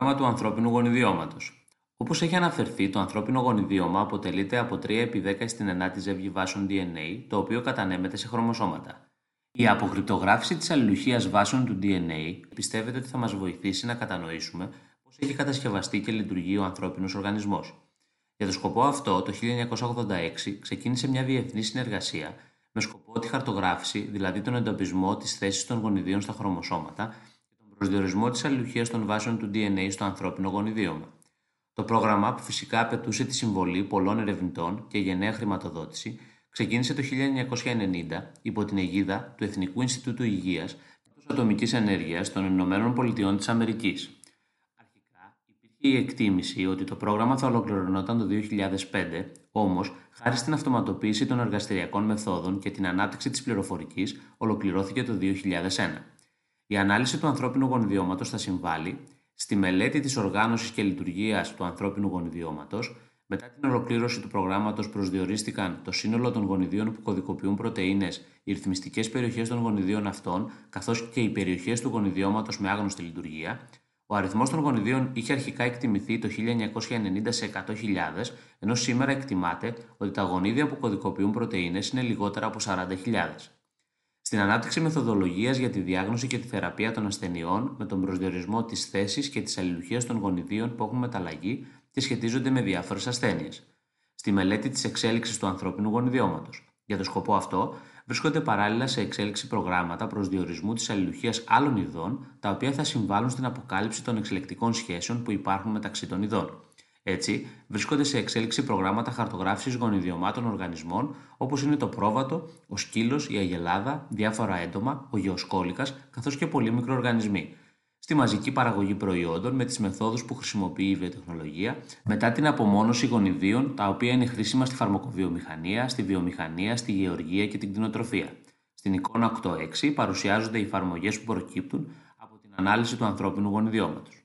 Πρόγραμμα του ανθρώπινου γονιδιώματος. Όπως έχει αναφερθεί, το ανθρώπινο γονιδίωμα αποτελείται από 3 επί 10 στην 9η ζεύγη βάσεων DNA, το οποίο κατανέμεται σε χρωμοσώματα. Η αποκρυπτογράφηση της αλληλουχίας βάσεων του DNA πιστεύετε ότι θα μας βοηθήσει να κατανοήσουμε πώς έχει κατασκευαστεί και λειτουργεί ο ανθρώπινος οργανισμός. Για το σκοπό αυτό, το 1986 ξεκίνησε μια διεθνή συνεργασία με σκοπό τη χαρτογράφηση, δηλαδή τον εντοπισμό της θέσης των γονιδίων στα χρωμοσώματα και τον προσδιορισμό της αλληλουχίας των βάσεων του DNA στο ανθρώπινο γονιδίωμα. Το πρόγραμμα, που φυσικά απαιτούσε τη συμβολή πολλών ερευνητών και γενναία χρηματοδότηση, ξεκίνησε το 1990 υπό την αιγίδα του Εθνικού Ινστιτούτου Υγείας και Ατομικής Ενέργειας των Ηνωμένων Πολιτειών της Αμερικής. Αρχικά υπήρχε η εκτίμηση ότι το πρόγραμμα θα ολοκληρωνόταν το 2005, όμως, χάρη στην αυτοματοποίηση των εργαστηριακών μεθόδων και την ανάπτυξη της πληροφορικής, ολοκληρώθηκε το 2001. Η ανάλυση του ανθρώπινου γονιδιώματος θα συμβάλλει στη μελέτη της οργάνωσης και λειτουργίας του ανθρώπινου γονιδιώματος, μετά την ολοκλήρωση του προγράμματος προσδιορίστηκαν το σύνολο των γονιδίων που κωδικοποιούν πρωτενε, οι ρυθμιστικές περιοχές των γονιδίων αυτών, καθώς και οι περιοχές του γονιδιώματος με άγνωστη λειτουργία. Ο αριθμός των γονιδίων είχε αρχικά εκτιμηθεί το 1990 σε 100.000, ενώ σήμερα εκτιμάται ότι τα γονίδια που κωδικοποιούν πρωτενε είναι λιγότερα από 40.000 στην ανάπτυξη μεθοδολογίας για τη διάγνωση και τη θεραπεία των ασθενειών με τον προσδιορισμό της θέσης και της αλληλουχίας των γονιδίων που έχουν μεταλλαγή και σχετίζονται με διάφορες ασθένειες. Στη μελέτη της εξέλιξης του ανθρώπινου γονιδιώματος. Για το σκοπό αυτό, βρίσκονται παράλληλα σε εξέλιξη προγράμματα προσδιορισμού της αλληλουχίας άλλων ειδών, τα οποία θα συμβάλλουν στην αποκάλυψη των εξελεκτικών σχέσεων που υπάρχουν μεταξύ των ειδών. Έτσι, βρίσκονται σε εξέλιξη προγράμματα χαρτογράφησης γονιδιωμάτων οργανισμών όπως είναι το πρόβατο, ο σκύλος, η αγελάδα, διάφορα έντομα, ο γεωσκόλικα καθώς και πολλοί μικροοργανισμοί. Στη μαζική παραγωγή προϊόντων με τις μεθόδους που χρησιμοποιεί η βιοτεχνολογία, μετά την απομόνωση γονιδίων, τα οποία είναι χρήσιμα στη φαρμακοβιομηχανία, στη βιομηχανία, στη γεωργία και την κτηνοτροφία. Στην εικόνα 8.6 παρουσιάζονται οι εφαρμογές που προκύπτουν από την ανάλυση του ανθρώπινου γονιδιώματος.